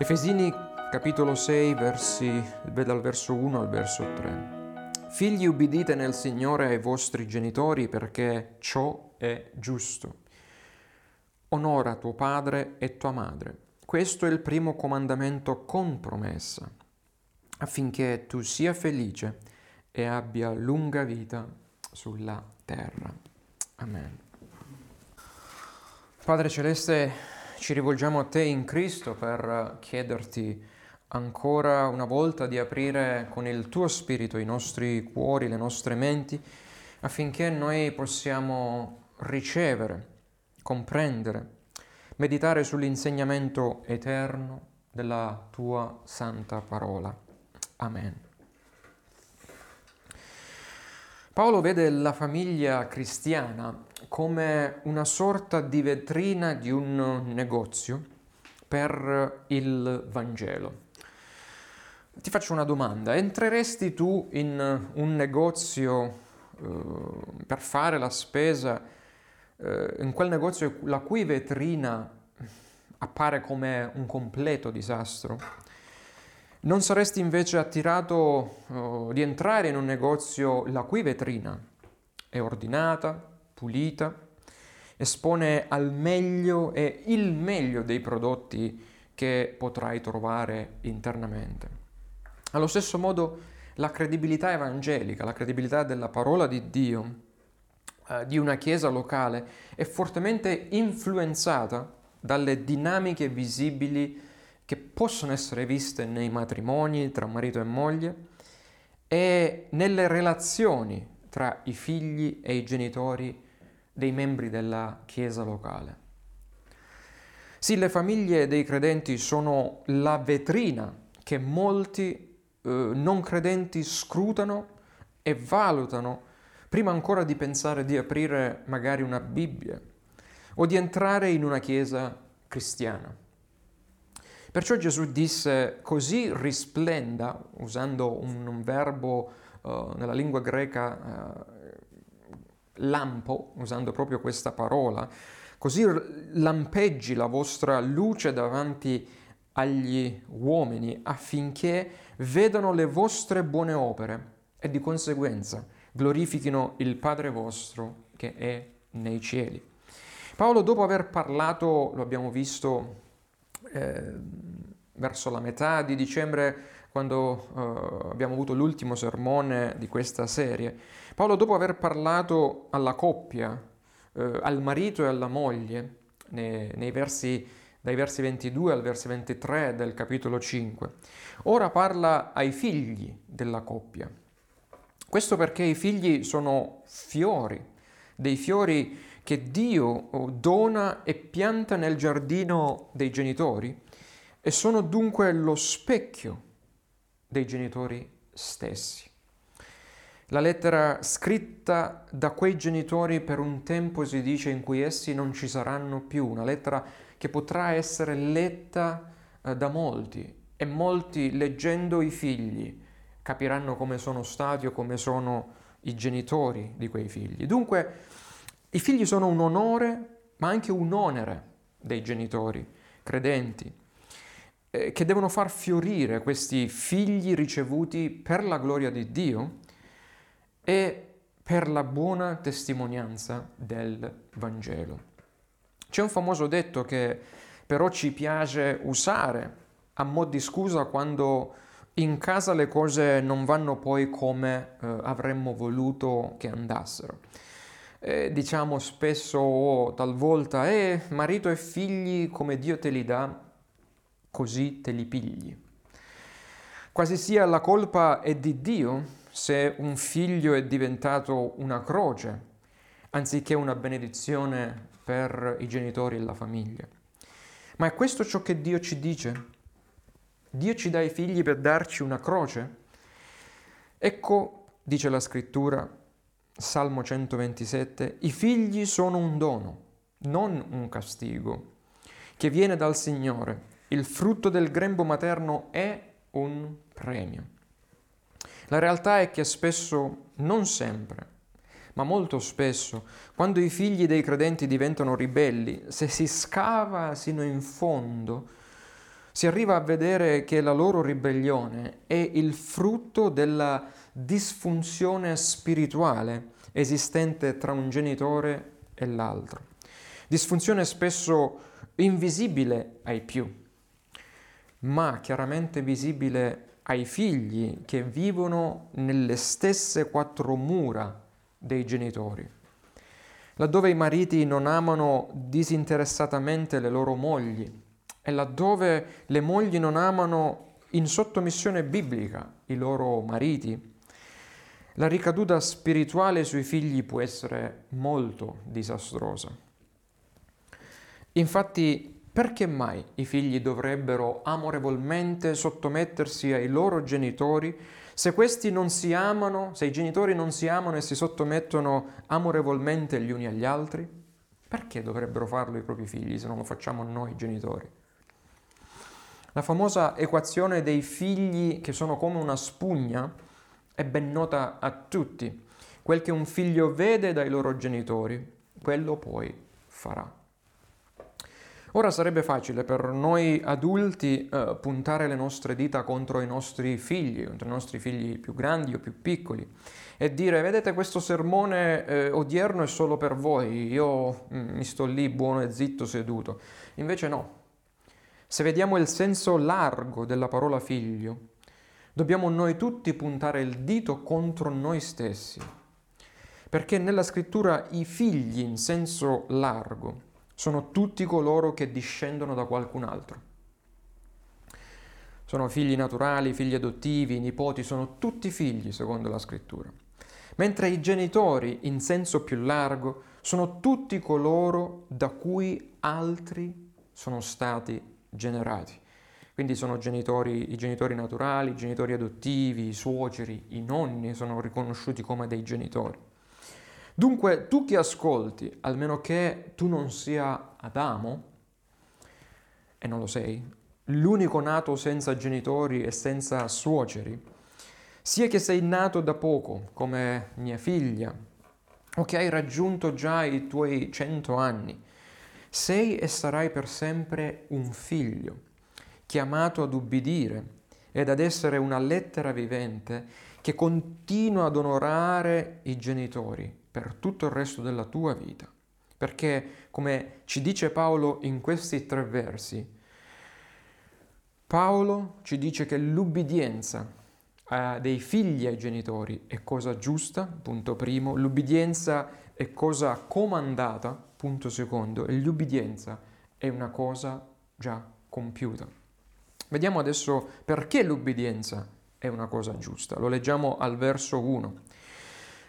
Efesini capitolo 6, versi, dal verso 1 al verso 3. Figli ubbidite nel Signore ai vostri genitori perché ciò è giusto. Onora tuo padre e tua madre. Questo è il primo comandamento con promessa, affinché tu sia felice e abbia lunga vita sulla terra. Amen. Padre Celeste, ci rivolgiamo a te in Cristo per chiederti ancora una volta di aprire con il tuo Spirito i nostri cuori, le nostre menti, affinché noi possiamo ricevere, comprendere, meditare sull'insegnamento eterno della tua santa parola. Amen. Paolo vede la famiglia cristiana come una sorta di vetrina di un negozio per il Vangelo. Ti faccio una domanda, entreresti tu in un negozio eh, per fare la spesa, eh, in quel negozio la cui vetrina appare come un completo disastro? Non saresti invece attirato uh, di entrare in un negozio la cui vetrina è ordinata, pulita, espone al meglio e il meglio dei prodotti che potrai trovare internamente. Allo stesso modo la credibilità evangelica, la credibilità della parola di Dio, uh, di una chiesa locale, è fortemente influenzata dalle dinamiche visibili che possono essere viste nei matrimoni tra marito e moglie e nelle relazioni tra i figli e i genitori dei membri della Chiesa locale. Sì, le famiglie dei credenti sono la vetrina che molti eh, non credenti scrutano e valutano prima ancora di pensare di aprire magari una Bibbia o di entrare in una chiesa cristiana. Perciò Gesù disse così risplenda, usando un, un verbo uh, nella lingua greca uh, lampo, usando proprio questa parola, così lampeggi la vostra luce davanti agli uomini affinché vedano le vostre buone opere e di conseguenza glorifichino il Padre vostro che è nei cieli. Paolo dopo aver parlato, lo abbiamo visto eh, verso la metà di dicembre, quando eh, abbiamo avuto l'ultimo sermone di questa serie, Paolo dopo aver parlato alla coppia, eh, al marito e alla moglie, nei, nei versi, dai versi 22 al verso 23 del capitolo 5, ora parla ai figli della coppia. Questo perché i figli sono fiori, dei fiori che Dio oh, dona e pianta nel giardino dei genitori e sono dunque lo specchio dei genitori stessi. La lettera scritta da quei genitori per un tempo si dice in cui essi non ci saranno più, una lettera che potrà essere letta eh, da molti e molti leggendo i figli capiranno come sono stati o come sono i genitori di quei figli. Dunque i figli sono un onore, ma anche un onere dei genitori credenti, eh, che devono far fiorire questi figli ricevuti per la gloria di Dio e per la buona testimonianza del Vangelo. C'è un famoso detto che però ci piace usare a mo' di scusa quando in casa le cose non vanno poi come eh, avremmo voluto che andassero eh, diciamo spesso o talvolta, eh, marito e figli come Dio te li dà, così te li pigli. Quasi sia la colpa è di Dio se un figlio è diventato una croce, anziché una benedizione per i genitori e la famiglia. Ma è questo ciò che Dio ci dice? Dio ci dà i figli per darci una croce? Ecco, dice la scrittura, Salmo 127, i figli sono un dono, non un castigo, che viene dal Signore. Il frutto del grembo materno è un premio. La realtà è che spesso, non sempre, ma molto spesso, quando i figli dei credenti diventano ribelli, se si scava sino in fondo, si arriva a vedere che la loro ribellione è il frutto della disfunzione spirituale esistente tra un genitore e l'altro. Disfunzione spesso invisibile ai più, ma chiaramente visibile ai figli che vivono nelle stesse quattro mura dei genitori. Laddove i mariti non amano disinteressatamente le loro mogli e laddove le mogli non amano in sottomissione biblica i loro mariti, la ricaduta spirituale sui figli può essere molto disastrosa. Infatti perché mai i figli dovrebbero amorevolmente sottomettersi ai loro genitori se questi non si amano, se i genitori non si amano e si sottomettono amorevolmente gli uni agli altri? Perché dovrebbero farlo i propri figli se non lo facciamo noi genitori? La famosa equazione dei figli che sono come una spugna è ben nota a tutti. Quel che un figlio vede dai loro genitori, quello poi farà. Ora sarebbe facile per noi adulti eh, puntare le nostre dita contro i nostri figli, contro i nostri figli più grandi o più piccoli e dire vedete questo sermone eh, odierno è solo per voi, io mm, mi sto lì buono e zitto seduto. Invece no. Se vediamo il senso largo della parola figlio, dobbiamo noi tutti puntare il dito contro noi stessi, perché nella scrittura i figli in senso largo sono tutti coloro che discendono da qualcun altro. Sono figli naturali, figli adottivi, nipoti, sono tutti figli secondo la scrittura. Mentre i genitori, in senso più largo, sono tutti coloro da cui altri sono stati generati. Quindi sono genitori, i genitori naturali, i genitori adottivi, i suoceri, i nonni sono riconosciuti come dei genitori. Dunque, tu che ascolti, almeno che tu non sia Adamo, e non lo sei, l'unico nato senza genitori e senza suoceri, sia che sei nato da poco, come mia figlia, o che hai raggiunto già i tuoi cento anni, sei e sarai per sempre un figlio, chiamato ad ubbidire ed ad essere una lettera vivente che continua ad onorare i genitori per tutto il resto della tua vita. Perché, come ci dice Paolo in questi tre versi, Paolo ci dice che l'ubbidienza eh, dei figli ai genitori è cosa giusta, punto primo, l'ubbidienza è cosa comandata, punto secondo, e l'ubbidienza è una cosa già compiuta. Vediamo adesso perché l'ubbidienza è una cosa giusta. Lo leggiamo al verso 1.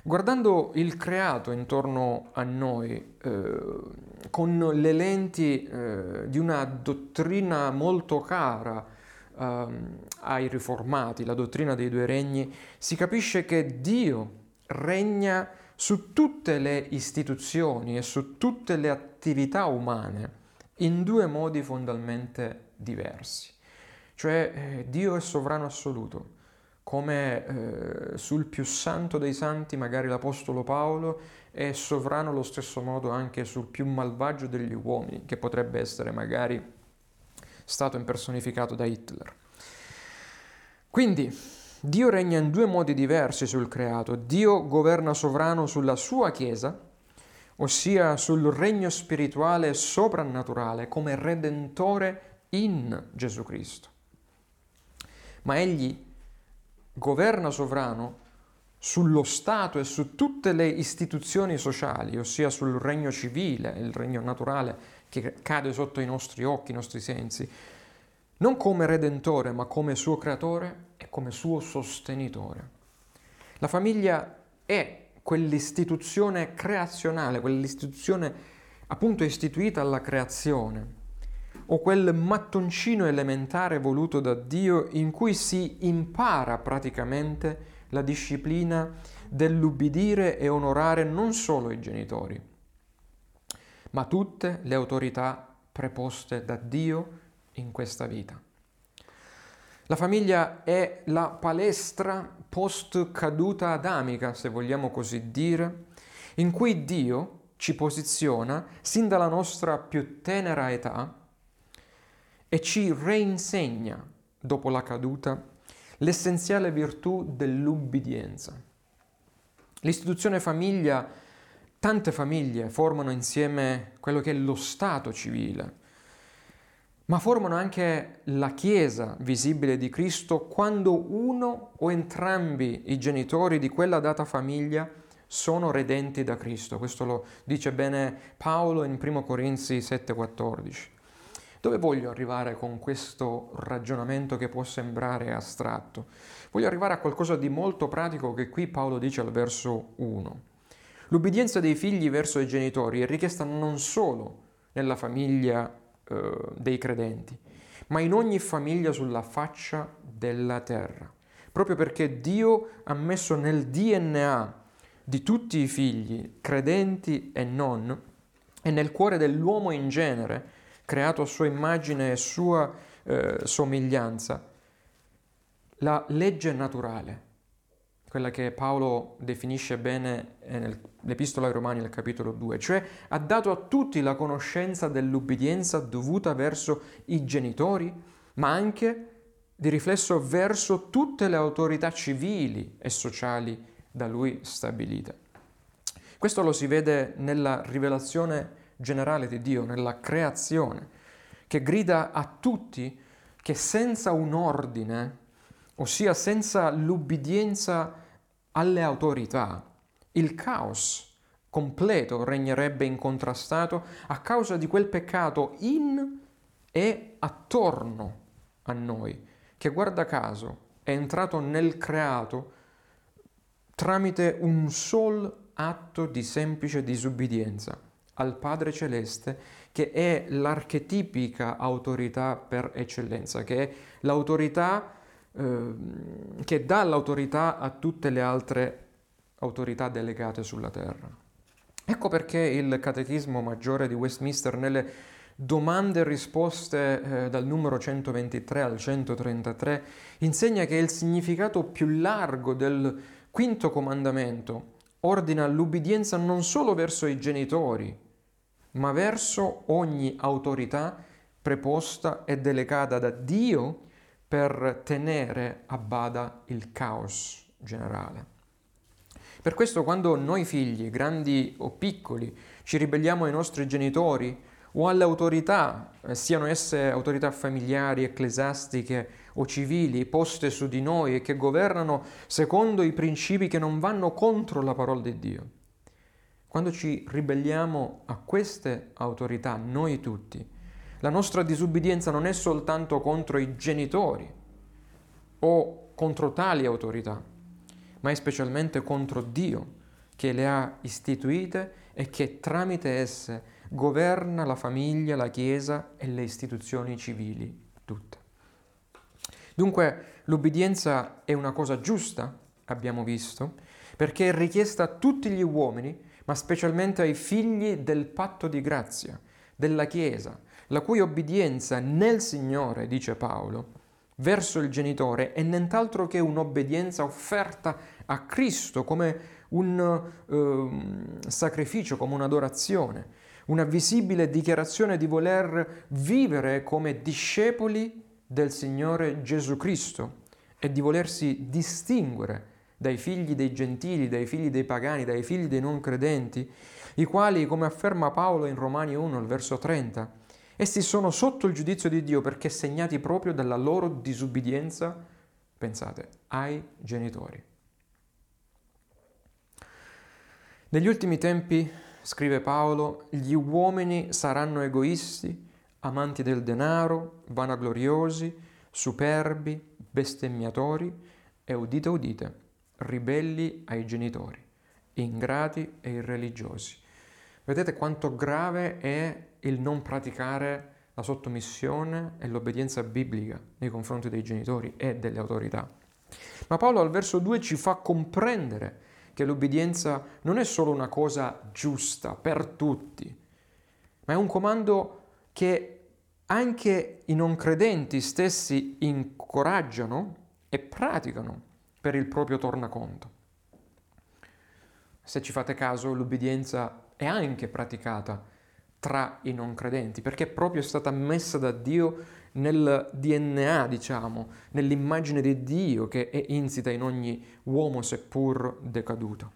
Guardando il creato intorno a noi eh, con le lenti eh, di una dottrina molto cara eh, ai riformati, la dottrina dei due regni, si capisce che Dio regna su tutte le istituzioni e su tutte le attività umane in due modi fondamentalmente diversi. Cioè eh, Dio è sovrano assoluto come eh, sul più santo dei santi, magari l'Apostolo Paolo, è sovrano allo stesso modo anche sul più malvagio degli uomini, che potrebbe essere magari stato impersonificato da Hitler. Quindi Dio regna in due modi diversi sul creato. Dio governa sovrano sulla sua Chiesa, ossia sul regno spirituale soprannaturale come redentore in Gesù Cristo. Ma egli governa sovrano sullo Stato e su tutte le istituzioni sociali, ossia sul regno civile, il regno naturale che cade sotto i nostri occhi, i nostri sensi, non come redentore, ma come suo creatore e come suo sostenitore. La famiglia è quell'istituzione creazionale, quell'istituzione appunto istituita alla creazione, o quel mattoncino elementare voluto da Dio in cui si impara praticamente la disciplina dell'ubbidire e onorare non solo i genitori, ma tutte le autorità preposte da Dio in questa vita. La famiglia è la palestra post caduta adamica, se vogliamo così dire, in cui Dio ci posiziona sin dalla nostra più tenera età e ci reinsegna, dopo la caduta, l'essenziale virtù dell'ubbidienza. L'istituzione famiglia, tante famiglie formano insieme quello che è lo Stato civile, ma formano anche la Chiesa visibile di Cristo quando uno o entrambi i genitori di quella data famiglia sono redenti da Cristo. Questo lo dice bene Paolo in 1 Corinzi 7:14. Dove voglio arrivare con questo ragionamento che può sembrare astratto? Voglio arrivare a qualcosa di molto pratico che qui Paolo dice al verso 1. L'ubbidienza dei figli verso i genitori è richiesta non solo nella famiglia eh, dei credenti, ma in ogni famiglia sulla faccia della terra. Proprio perché Dio ha messo nel DNA di tutti i figli, credenti e non, e nel cuore dell'uomo in genere, creato a sua immagine e sua eh, somiglianza, la legge naturale quella che Paolo definisce bene nell'Epistola ai Romani al capitolo 2, cioè ha dato a tutti la conoscenza dell'ubbidienza dovuta verso i genitori, ma anche di riflesso verso tutte le autorità civili e sociali da lui stabilite. Questo lo si vede nella rivelazione generale di Dio, nella creazione, che grida a tutti che senza un ordine ossia senza l'ubbidienza alle autorità, il caos completo regnerebbe incontrastato a causa di quel peccato in e attorno a noi, che guarda caso è entrato nel creato tramite un sol atto di semplice disubbidienza al Padre Celeste, che è l'archetipica autorità per eccellenza, che è l'autorità Ehm, che dà l'autorità a tutte le altre autorità delegate sulla terra. Ecco perché il Catechismo Maggiore di Westminster nelle domande e risposte eh, dal numero 123 al 133 insegna che il significato più largo del quinto comandamento ordina l'ubbidienza non solo verso i genitori, ma verso ogni autorità preposta e delegata da Dio per tenere a bada il caos generale. Per questo quando noi figli, grandi o piccoli, ci ribelliamo ai nostri genitori o alle autorità, eh, siano esse autorità familiari, ecclesiastiche o civili, poste su di noi e che governano secondo i principi che non vanno contro la parola di Dio. Quando ci ribelliamo a queste autorità, noi tutti, la nostra disubbidienza non è soltanto contro i genitori o contro tali autorità, ma è specialmente contro Dio che le ha istituite e che tramite esse governa la famiglia, la Chiesa e le istituzioni civili tutte. Dunque l'ubbidienza è una cosa giusta, abbiamo visto, perché è richiesta a tutti gli uomini, ma specialmente ai figli del patto di grazia, della Chiesa, la cui obbedienza nel Signore, dice Paolo, verso il genitore è nient'altro che un'obbedienza offerta a Cristo come un uh, sacrificio, come un'adorazione, una visibile dichiarazione di voler vivere come discepoli del Signore Gesù Cristo e di volersi distinguere dai figli dei gentili, dai figli dei pagani, dai figli dei non credenti, i quali, come afferma Paolo in Romani 1, il verso 30, Essi sono sotto il giudizio di Dio perché segnati proprio dalla loro disubbidienza, pensate, ai genitori. Negli ultimi tempi, scrive Paolo, gli uomini saranno egoisti, amanti del denaro, vanagloriosi, superbi, bestemmiatori e udite udite, ribelli ai genitori, ingrati e irreligiosi. Vedete quanto grave è il non praticare la sottomissione e l'obbedienza biblica nei confronti dei genitori e delle autorità. Ma Paolo al verso 2 ci fa comprendere che l'obbedienza non è solo una cosa giusta per tutti, ma è un comando che anche i non credenti stessi incoraggiano e praticano per il proprio tornaconto. Se ci fate caso, l'obbedienza è anche praticata tra i non credenti, perché proprio è stata messa da Dio nel DNA, diciamo, nell'immagine di Dio che è insita in ogni uomo seppur decaduto.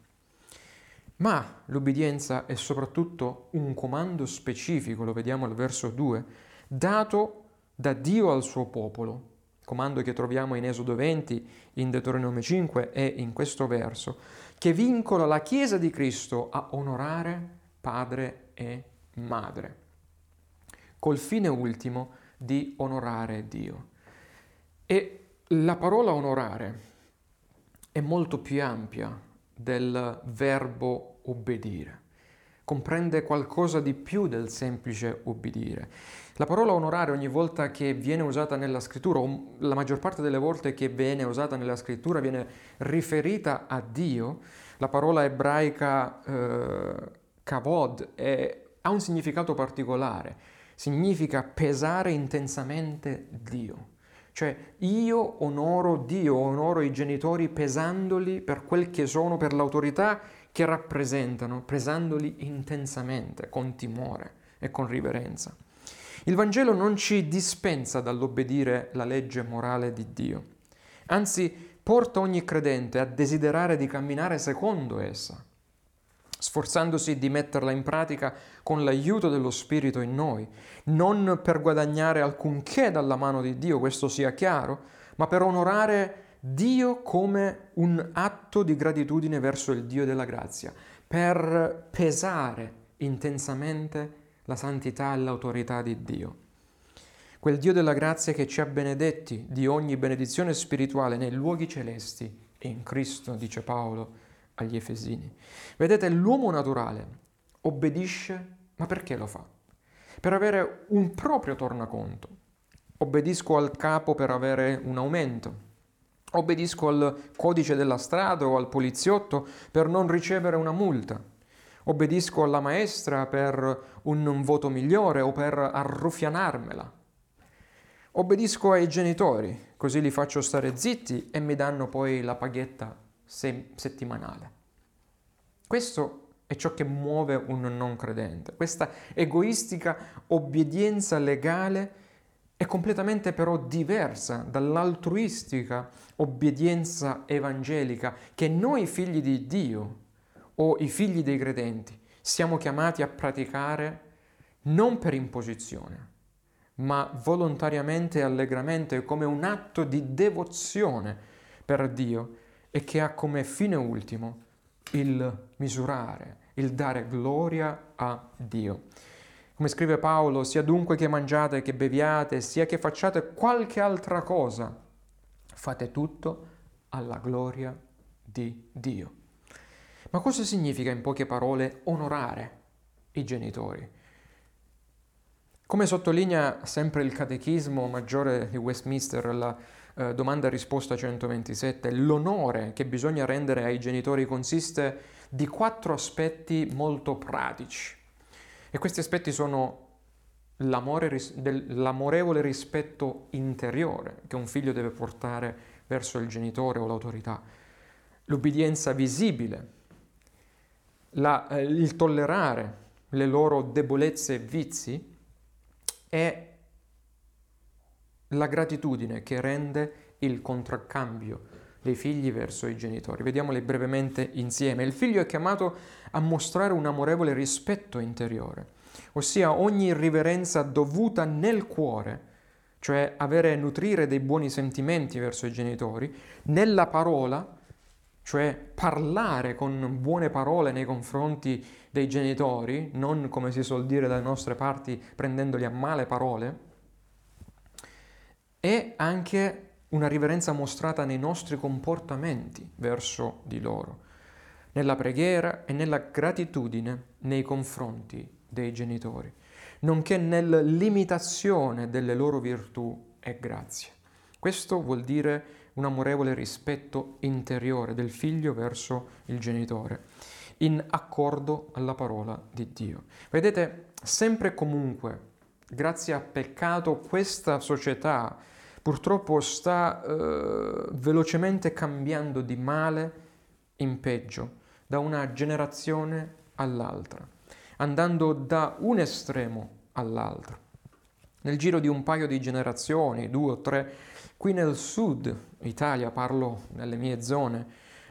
Ma l'obbedienza è soprattutto un comando specifico, lo vediamo al verso 2, dato da Dio al suo popolo, comando che troviamo in Esodo 20, in Deuteronomio 5 e in questo verso, che vincola la Chiesa di Cristo a onorare padre e madre, col fine ultimo di onorare Dio. E la parola onorare è molto più ampia del verbo obbedire comprende qualcosa di più del semplice ubbidire. La parola onorare ogni volta che viene usata nella scrittura, o la maggior parte delle volte che viene usata nella scrittura, viene riferita a Dio. La parola ebraica eh, kavod è, ha un significato particolare, significa pesare intensamente Dio. Cioè io onoro Dio, onoro i genitori pesandoli per quel che sono, per l'autorità che rappresentano, pesandoli intensamente, con timore e con riverenza. Il Vangelo non ci dispensa dall'obbedire la legge morale di Dio, anzi porta ogni credente a desiderare di camminare secondo essa, sforzandosi di metterla in pratica con l'aiuto dello Spirito in noi, non per guadagnare alcunché dalla mano di Dio, questo sia chiaro, ma per onorare Dio come un atto di gratitudine verso il Dio della grazia, per pesare intensamente la santità e l'autorità di Dio. Quel Dio della grazia che ci ha benedetti di ogni benedizione spirituale nei luoghi celesti e in Cristo, dice Paolo agli Efesini. Vedete, l'uomo naturale obbedisce, ma perché lo fa? Per avere un proprio tornaconto. Obbedisco al capo per avere un aumento Obbedisco al codice della strada o al poliziotto per non ricevere una multa. Obbedisco alla maestra per un voto migliore o per arruffianarmela. Obbedisco ai genitori, così li faccio stare zitti e mi danno poi la paghetta se- settimanale. Questo è ciò che muove un non credente, questa egoistica obbedienza legale è completamente però diversa dall'altruistica obbedienza evangelica che noi figli di Dio o i figli dei credenti siamo chiamati a praticare non per imposizione, ma volontariamente e allegramente come un atto di devozione per Dio e che ha come fine ultimo il misurare, il dare gloria a Dio. Come scrive Paolo, sia dunque che mangiate, che beviate, sia che facciate qualche altra cosa, fate tutto alla gloria di Dio. Ma cosa significa in poche parole onorare i genitori? Come sottolinea sempre il Catechismo Maggiore di Westminster, la eh, domanda risposta 127, l'onore che bisogna rendere ai genitori consiste di quattro aspetti molto pratici. E questi aspetti sono l'amore, l'amorevole rispetto interiore che un figlio deve portare verso il genitore o l'autorità, l'ubbidienza visibile, la, eh, il tollerare le loro debolezze e vizi e la gratitudine che rende il contraccambio dei figli verso i genitori. Vediamole brevemente insieme. Il figlio è chiamato a mostrare un amorevole rispetto interiore, ossia ogni riverenza dovuta nel cuore, cioè avere nutrire dei buoni sentimenti verso i genitori, nella parola, cioè parlare con buone parole nei confronti dei genitori, non come si suol dire dalle nostre parti prendendoli a male parole, e anche una riverenza mostrata nei nostri comportamenti verso di loro, nella preghiera e nella gratitudine nei confronti dei genitori, nonché nella limitazione delle loro virtù e grazie. Questo vuol dire un amorevole rispetto interiore del figlio verso il genitore, in accordo alla parola di Dio. Vedete, sempre e comunque, grazie al peccato, questa società purtroppo sta eh, velocemente cambiando di male in peggio, da una generazione all'altra, andando da un estremo all'altro. Nel giro di un paio di generazioni, due o tre, qui nel sud Italia, parlo nelle mie zone,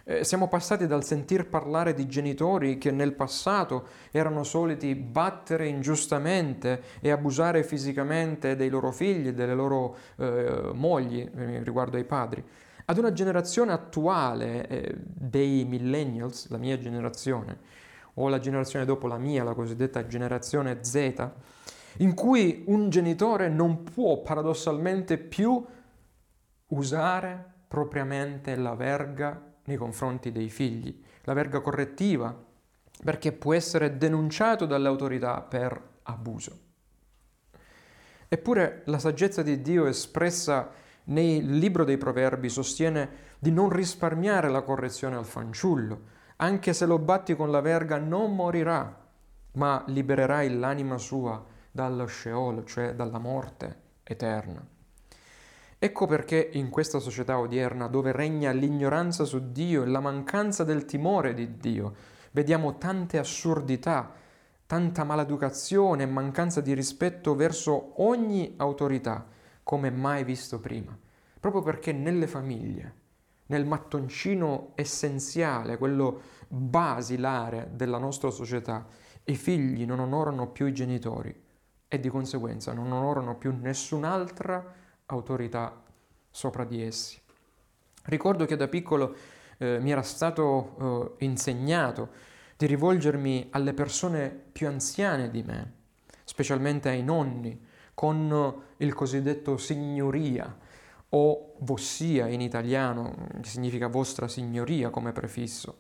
eh, siamo passati dal sentir parlare di genitori che nel passato erano soliti battere ingiustamente e abusare fisicamente dei loro figli e delle loro eh, mogli eh, riguardo ai padri, ad una generazione attuale eh, dei millennials, la mia generazione, o la generazione dopo la mia, la cosiddetta generazione Z, in cui un genitore non può paradossalmente più usare propriamente la verga nei confronti dei figli, la verga correttiva, perché può essere denunciato dalle autorità per abuso. Eppure la saggezza di Dio espressa nel libro dei proverbi sostiene di non risparmiare la correzione al fanciullo, anche se lo batti con la verga non morirà, ma libererai l'anima sua dallo Sheol, cioè dalla morte eterna. Ecco perché in questa società odierna, dove regna l'ignoranza su Dio e la mancanza del timore di Dio, vediamo tante assurdità, tanta maleducazione e mancanza di rispetto verso ogni autorità, come mai visto prima. Proprio perché nelle famiglie, nel mattoncino essenziale, quello basilare della nostra società, i figli non onorano più i genitori e di conseguenza non onorano più nessun'altra autorità sopra di essi. Ricordo che da piccolo eh, mi era stato eh, insegnato di rivolgermi alle persone più anziane di me, specialmente ai nonni, con il cosiddetto signoria o vossia in italiano, che significa vostra signoria come prefisso.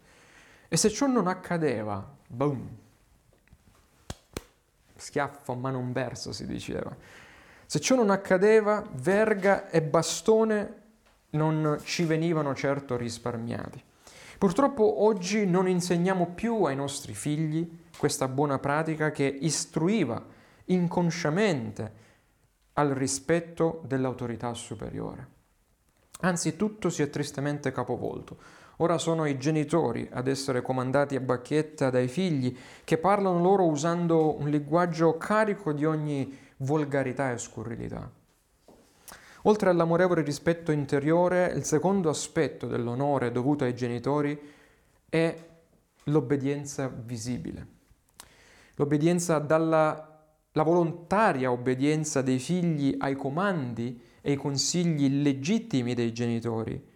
E se ciò non accadeva, boom, schiaffo ma non verso si diceva. Se ciò non accadeva, verga e bastone non ci venivano certo risparmiati. Purtroppo oggi non insegniamo più ai nostri figli questa buona pratica che istruiva inconsciamente al rispetto dell'autorità superiore. Anzi, tutto si è tristemente capovolto. Ora sono i genitori ad essere comandati a bacchetta dai figli che parlano loro usando un linguaggio carico di ogni volgarità e scurrilità. Oltre all'amorevole rispetto interiore, il secondo aspetto dell'onore dovuto ai genitori è l'obbedienza visibile. L'obbedienza dalla la volontaria obbedienza dei figli ai comandi e ai consigli legittimi dei genitori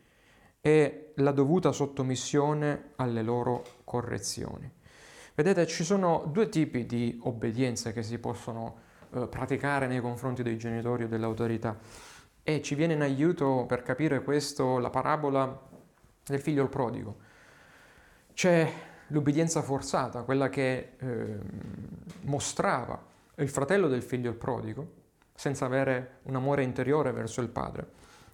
e la dovuta sottomissione alle loro correzioni. Vedete, ci sono due tipi di obbedienza che si possono eh, praticare nei confronti dei genitori o dell'autorità. E ci viene in aiuto per capire questo la parabola del figlio il prodigo. C'è l'obbedienza forzata, quella che eh, mostrava il fratello del figlio il prodigo, senza avere un amore interiore verso il padre.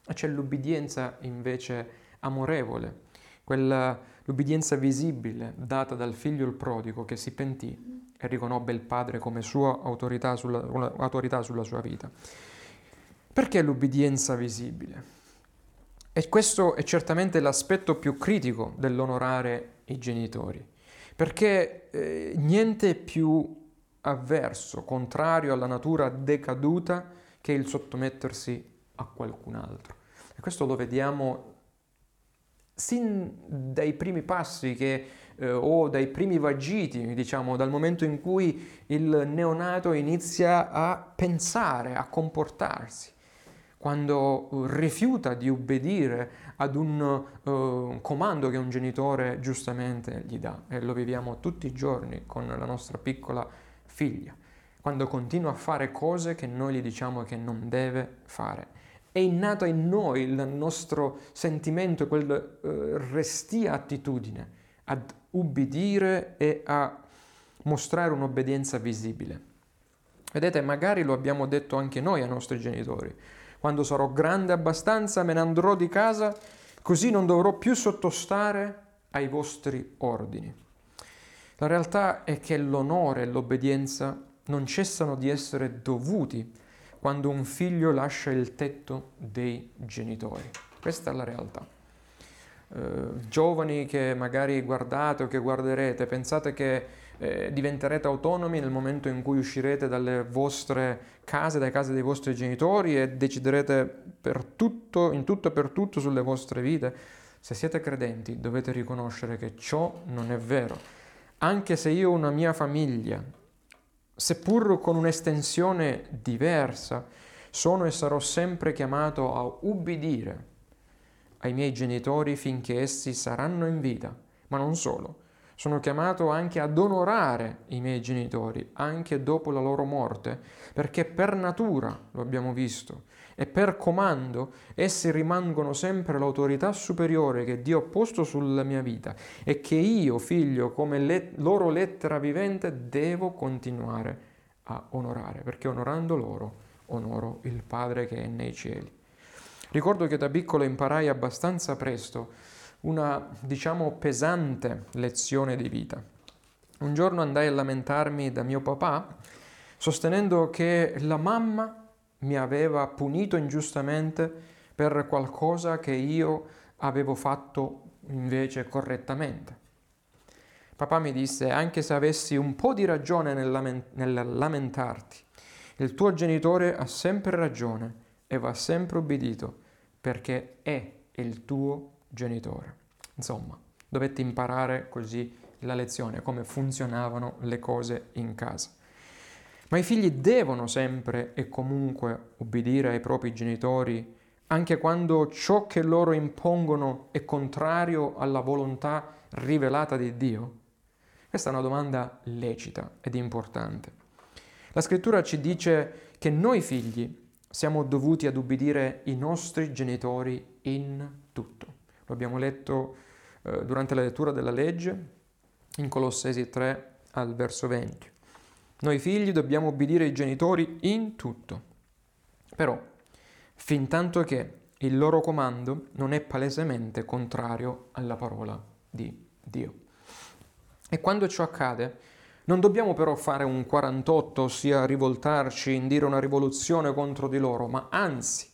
E c'è l'obbedienza invece amorevole, quella, l'obbedienza visibile data dal figlio il prodigo che si pentì e riconobbe il padre come sua autorità sulla, autorità sulla sua vita. Perché l'ubbidienza visibile? E questo è certamente l'aspetto più critico dell'onorare i genitori, perché eh, niente più avverso, contrario alla natura decaduta, che il sottomettersi a qualcun altro. E questo lo vediamo sin dai primi passi che eh, o dai primi vagiti, diciamo, dal momento in cui il neonato inizia a pensare, a comportarsi, quando rifiuta di ubbidire ad un uh, comando che un genitore giustamente gli dà. E lo viviamo tutti i giorni con la nostra piccola figlia, quando continua a fare cose che noi gli diciamo che non deve fare. È innata in noi il nostro sentimento, quel uh, restia attitudine ad ubbidire e a mostrare un'obbedienza visibile. Vedete, magari lo abbiamo detto anche noi ai nostri genitori. Quando sarò grande abbastanza me ne andrò di casa, così non dovrò più sottostare ai vostri ordini. La realtà è che l'onore e l'obbedienza non cessano di essere dovuti quando un figlio lascia il tetto dei genitori. Questa è la realtà. Eh, giovani che magari guardate o che guarderete, pensate che eh, diventerete autonomi nel momento in cui uscirete dalle vostre case, dalle case dei vostri genitori e deciderete tutto, in tutto e per tutto sulle vostre vite. Se siete credenti dovete riconoscere che ciò non è vero. Anche se io ho una mia famiglia, seppur con un'estensione diversa, sono e sarò sempre chiamato a ubbidire ai miei genitori finché essi saranno in vita, ma non solo sono chiamato anche ad onorare i miei genitori, anche dopo la loro morte, perché per natura, lo abbiamo visto, e per comando essi rimangono sempre l'autorità superiore che Dio ha posto sulla mia vita e che io, figlio, come le- loro lettera vivente, devo continuare a onorare, perché onorando loro onoro il Padre che è nei cieli. Ricordo che da piccolo imparai abbastanza presto una, diciamo, pesante lezione di vita. Un giorno andai a lamentarmi da mio papà sostenendo che la mamma mi aveva punito ingiustamente per qualcosa che io avevo fatto invece correttamente. Papà mi disse, anche se avessi un po' di ragione nel, lament- nel lamentarti, il tuo genitore ha sempre ragione e va sempre obbedito perché è il tuo genitore. Insomma, dovette imparare così la lezione, come funzionavano le cose in casa. Ma i figli devono sempre e comunque obbedire ai propri genitori, anche quando ciò che loro impongono è contrario alla volontà rivelata di Dio? Questa è una domanda lecita ed importante. La scrittura ci dice che noi figli siamo dovuti ad ubbidire i nostri genitori in tutto. Lo abbiamo letto eh, durante la lettura della legge in Colossesi 3 al verso 20. Noi figli dobbiamo obbedire ai genitori in tutto. Però, fin tanto che il loro comando non è palesemente contrario alla parola di Dio. E quando ciò accade, non dobbiamo però fare un 48, ossia rivoltarci, indire una rivoluzione contro di loro, ma anzi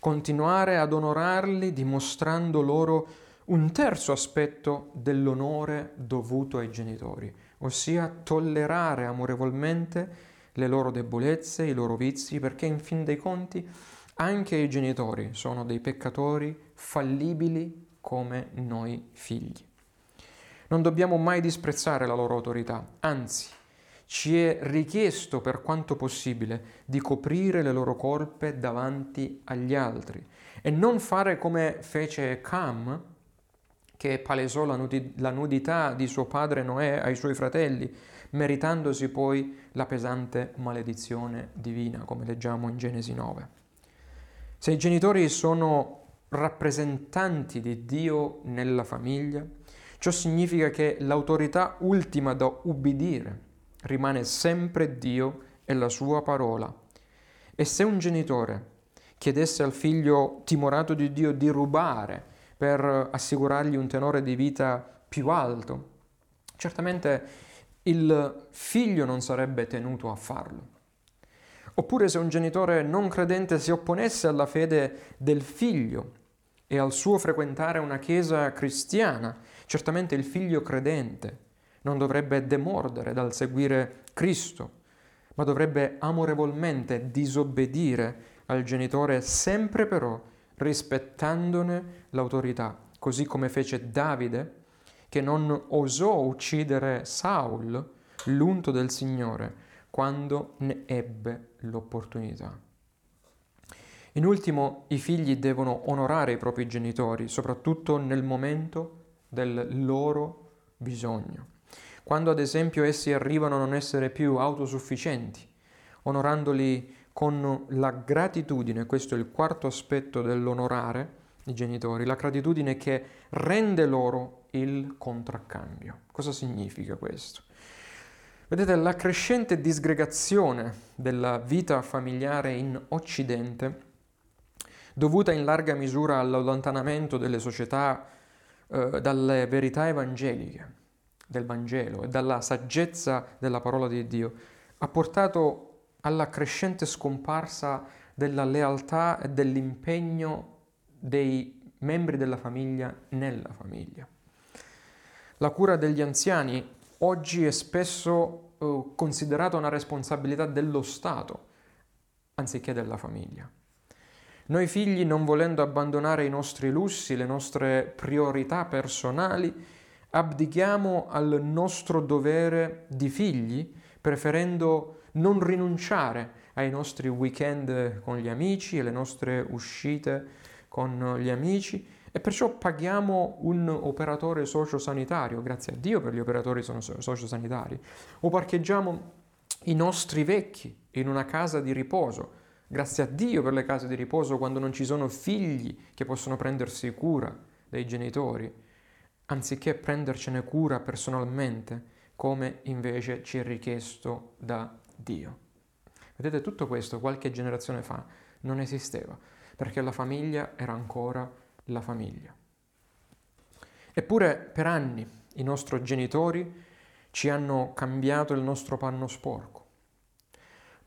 continuare ad onorarli dimostrando loro un terzo aspetto dell'onore dovuto ai genitori, ossia tollerare amorevolmente le loro debolezze, i loro vizi, perché in fin dei conti anche i genitori sono dei peccatori fallibili come noi figli. Non dobbiamo mai disprezzare la loro autorità, anzi ci è richiesto per quanto possibile di coprire le loro colpe davanti agli altri e non fare come fece Cam, che palesò la, nudi- la nudità di suo padre Noè ai suoi fratelli, meritandosi poi la pesante maledizione divina, come leggiamo in Genesi 9. Se i genitori sono rappresentanti di Dio nella famiglia, ciò significa che l'autorità ultima da ubbidire rimane sempre Dio e la sua parola. E se un genitore chiedesse al figlio timorato di Dio di rubare per assicurargli un tenore di vita più alto, certamente il figlio non sarebbe tenuto a farlo. Oppure se un genitore non credente si opponesse alla fede del figlio e al suo frequentare una chiesa cristiana, certamente il figlio credente non dovrebbe demordere dal seguire Cristo, ma dovrebbe amorevolmente disobbedire al genitore, sempre però rispettandone l'autorità, così come fece Davide, che non osò uccidere Saul, l'unto del Signore, quando ne ebbe l'opportunità. In ultimo, i figli devono onorare i propri genitori, soprattutto nel momento del loro bisogno quando ad esempio essi arrivano a non essere più autosufficienti, onorandoli con la gratitudine, questo è il quarto aspetto dell'onorare i genitori, la gratitudine che rende loro il contraccambio. Cosa significa questo? Vedete, la crescente disgregazione della vita familiare in Occidente, dovuta in larga misura all'allontanamento delle società eh, dalle verità evangeliche, del Vangelo e dalla saggezza della parola di Dio ha portato alla crescente scomparsa della lealtà e dell'impegno dei membri della famiglia nella famiglia. La cura degli anziani oggi è spesso eh, considerata una responsabilità dello Stato anziché della famiglia. Noi figli, non volendo abbandonare i nostri lussi, le nostre priorità personali, abdichiamo al nostro dovere di figli, preferendo non rinunciare ai nostri weekend con gli amici, alle nostre uscite con gli amici e perciò paghiamo un operatore sociosanitario, grazie a Dio per gli operatori sociosanitari, o parcheggiamo i nostri vecchi in una casa di riposo, Grazie a Dio per le case di riposo quando non ci sono figli che possono prendersi cura dei genitori, anziché prendercene cura personalmente, come invece ci è richiesto da Dio. Vedete, tutto questo qualche generazione fa non esisteva, perché la famiglia era ancora la famiglia. Eppure per anni i nostri genitori ci hanno cambiato il nostro panno sporco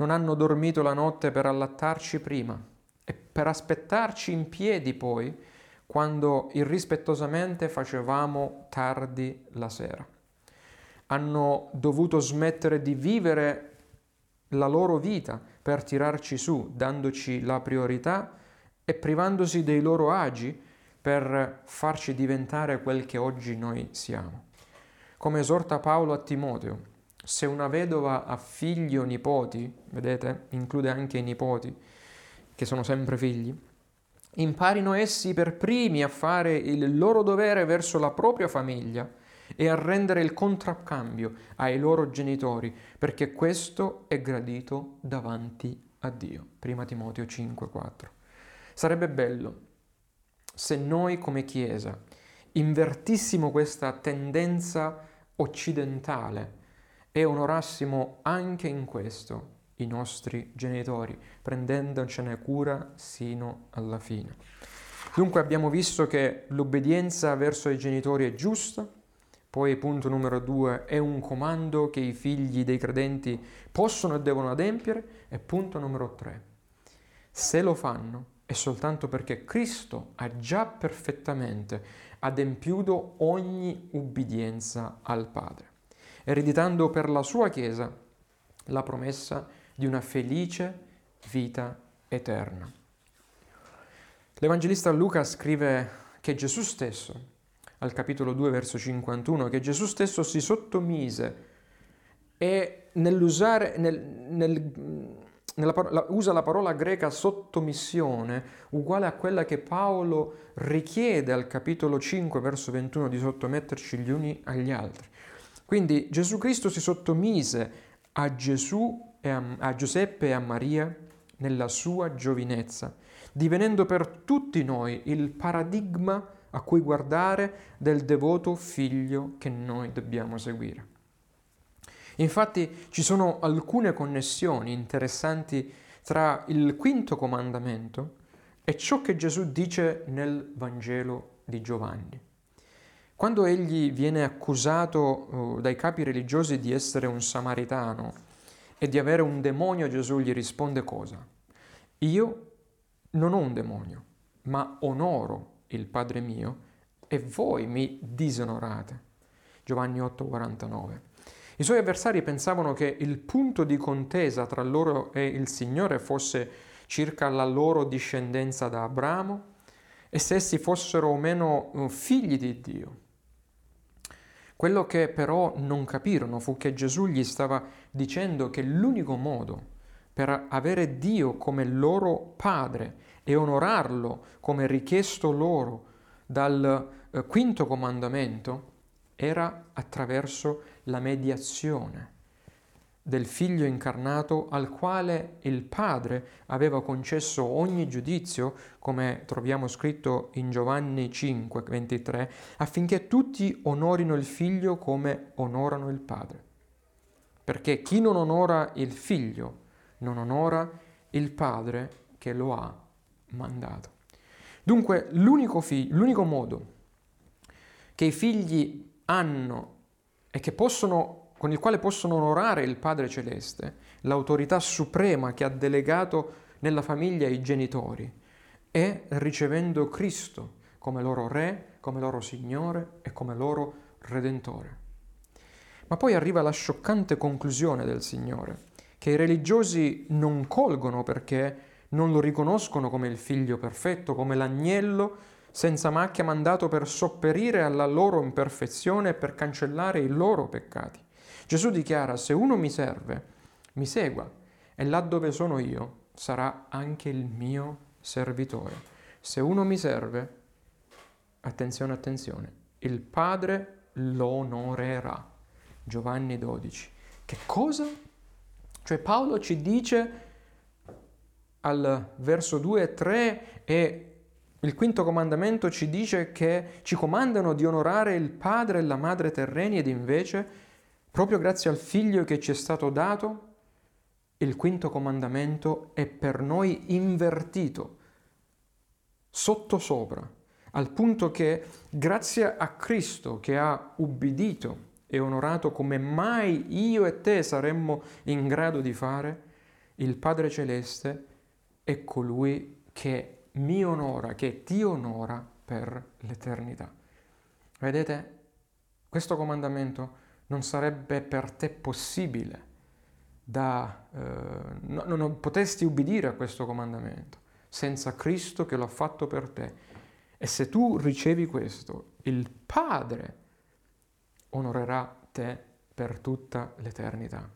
non hanno dormito la notte per allattarci prima e per aspettarci in piedi poi quando irrispettosamente facevamo tardi la sera. Hanno dovuto smettere di vivere la loro vita per tirarci su, dandoci la priorità e privandosi dei loro agi per farci diventare quel che oggi noi siamo. Come esorta Paolo a Timoteo, se una vedova ha figli o nipoti, vedete, include anche i nipoti, che sono sempre figli, imparino essi per primi a fare il loro dovere verso la propria famiglia e a rendere il contraccambio ai loro genitori, perché questo è gradito davanti a Dio. Prima Timoteo 5:4. Sarebbe bello se noi come Chiesa invertissimo questa tendenza occidentale e onorassimo anche in questo i nostri genitori, prendendocene cura sino alla fine. Dunque abbiamo visto che l'obbedienza verso i genitori è giusta, poi punto numero due è un comando che i figli dei credenti possono e devono adempiere e punto numero tre, se lo fanno è soltanto perché Cristo ha già perfettamente adempiuto ogni ubbidienza al Padre ereditando per la sua Chiesa la promessa di una felice vita eterna. L'Evangelista Luca scrive che Gesù stesso, al capitolo 2, verso 51, che Gesù stesso si sottomise e nell'usare, nel, nel, nella, usa la parola greca sottomissione, uguale a quella che Paolo richiede al capitolo 5, verso 21, di sottometterci gli uni agli altri. Quindi Gesù Cristo si sottomise a Gesù e a, a Giuseppe e a Maria nella sua giovinezza, divenendo per tutti noi il paradigma a cui guardare del devoto figlio che noi dobbiamo seguire. Infatti ci sono alcune connessioni interessanti tra il quinto comandamento e ciò che Gesù dice nel Vangelo di Giovanni. Quando egli viene accusato uh, dai capi religiosi di essere un samaritano e di avere un demonio, Gesù gli risponde cosa? Io non ho un demonio, ma onoro il Padre mio e voi mi disonorate. Giovanni 8:49. I suoi avversari pensavano che il punto di contesa tra loro e il Signore fosse circa la loro discendenza da Abramo e se essi fossero o meno uh, figli di Dio. Quello che però non capirono fu che Gesù gli stava dicendo che l'unico modo per avere Dio come loro Padre e onorarlo come richiesto loro dal eh, quinto comandamento era attraverso la mediazione del figlio incarnato al quale il Padre aveva concesso ogni giudizio, come troviamo scritto in Giovanni 5, 23, affinché tutti onorino il figlio come onorano il Padre. Perché chi non onora il figlio non onora il Padre che lo ha mandato. Dunque l'unico, fi- l'unico modo che i figli hanno e che possono con il quale possono onorare il Padre Celeste, l'autorità suprema che ha delegato nella famiglia i genitori, è ricevendo Cristo come loro Re, come loro Signore e come loro Redentore. Ma poi arriva la scioccante conclusione del Signore, che i religiosi non colgono perché non lo riconoscono come il figlio perfetto, come l'agnello senza macchia mandato per sopperire alla loro imperfezione e per cancellare i loro peccati. Gesù dichiara, se uno mi serve, mi segua, e là dove sono io sarà anche il mio servitore. Se uno mi serve, attenzione, attenzione, il Padre lo onorerà. Giovanni 12. Che cosa? Cioè Paolo ci dice al verso 2 e 3 e il quinto comandamento ci dice che ci comandano di onorare il padre e la madre terreni ed invece, proprio grazie al figlio che ci è stato dato, il quinto comandamento è per noi invertito, sottosopra, al punto che grazie a Cristo che ha ubbidito e onorato come mai io e te saremmo in grado di fare, il Padre Celeste è colui che mi onora, che ti onora per l'eternità. Vedete, questo comandamento non sarebbe per te possibile da... Eh, no, non potesti ubbidire a questo comandamento senza Cristo che lo ha fatto per te. E se tu ricevi questo, il Padre onorerà te per tutta l'eternità.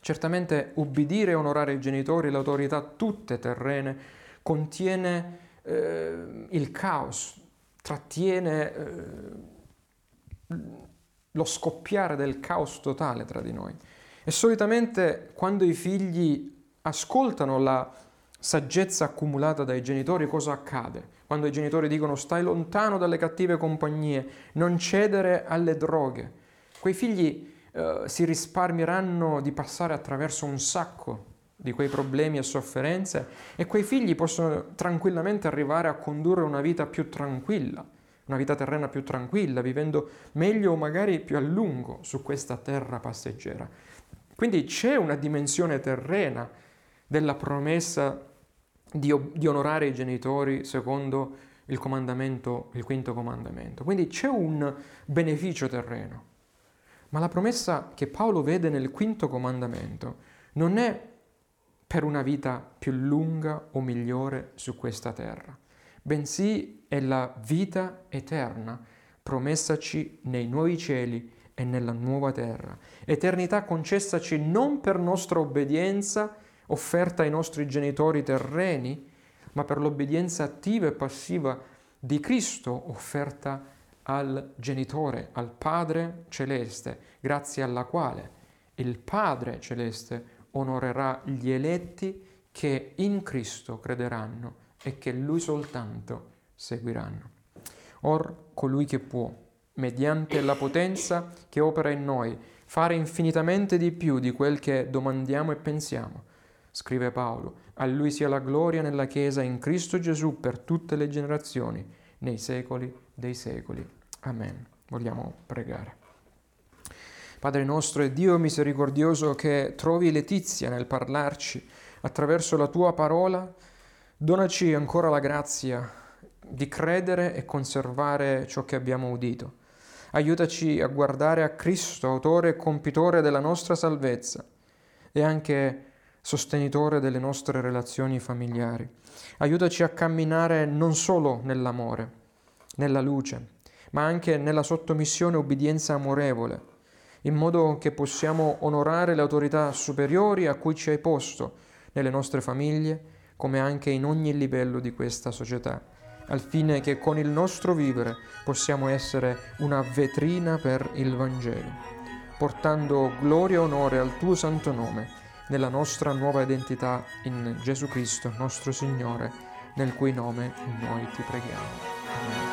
Certamente ubbidire e onorare i genitori, le autorità tutte terrene, contiene eh, il caos, trattiene eh, lo scoppiare del caos totale tra di noi. E solitamente quando i figli ascoltano la saggezza accumulata dai genitori, cosa accade? Quando i genitori dicono stai lontano dalle cattive compagnie, non cedere alle droghe. Quei figli eh, si risparmieranno di passare attraverso un sacco di quei problemi e sofferenze e quei figli possono tranquillamente arrivare a condurre una vita più tranquilla, una vita terrena più tranquilla, vivendo meglio o magari più a lungo su questa terra passeggera. Quindi c'è una dimensione terrena della promessa di, di onorare i genitori secondo il comandamento, il quinto comandamento. Quindi c'è un beneficio terreno. Ma la promessa che Paolo vede nel quinto comandamento non è per una vita più lunga o migliore su questa terra, bensì è la vita eterna promessaci nei nuovi cieli e nella nuova terra. Eternità concessaci non per nostra obbedienza offerta ai nostri genitori terreni, ma per l'obbedienza attiva e passiva di Cristo offerta al genitore, al Padre celeste, grazie alla quale il Padre celeste onorerà gli eletti che in Cristo crederanno e che Lui soltanto seguiranno. Or colui che può, mediante la potenza che opera in noi, fare infinitamente di più di quel che domandiamo e pensiamo, scrive Paolo, a Lui sia la gloria nella Chiesa in Cristo Gesù per tutte le generazioni, nei secoli dei secoli. Amen. Vogliamo pregare. Padre nostro e Dio misericordioso che trovi letizia nel parlarci attraverso la tua parola, donaci ancora la grazia di credere e conservare ciò che abbiamo udito. Aiutaci a guardare a Cristo, autore e compitore della nostra salvezza e anche sostenitore delle nostre relazioni familiari. Aiutaci a camminare non solo nell'amore, nella luce, ma anche nella sottomissione e obbedienza amorevole, in modo che possiamo onorare le autorità superiori a cui ci hai posto nelle nostre famiglie, come anche in ogni livello di questa società, al fine che con il nostro vivere possiamo essere una vetrina per il Vangelo, portando gloria e onore al tuo santo nome, nella nostra nuova identità in Gesù Cristo, nostro Signore, nel cui nome noi ti preghiamo. Amen.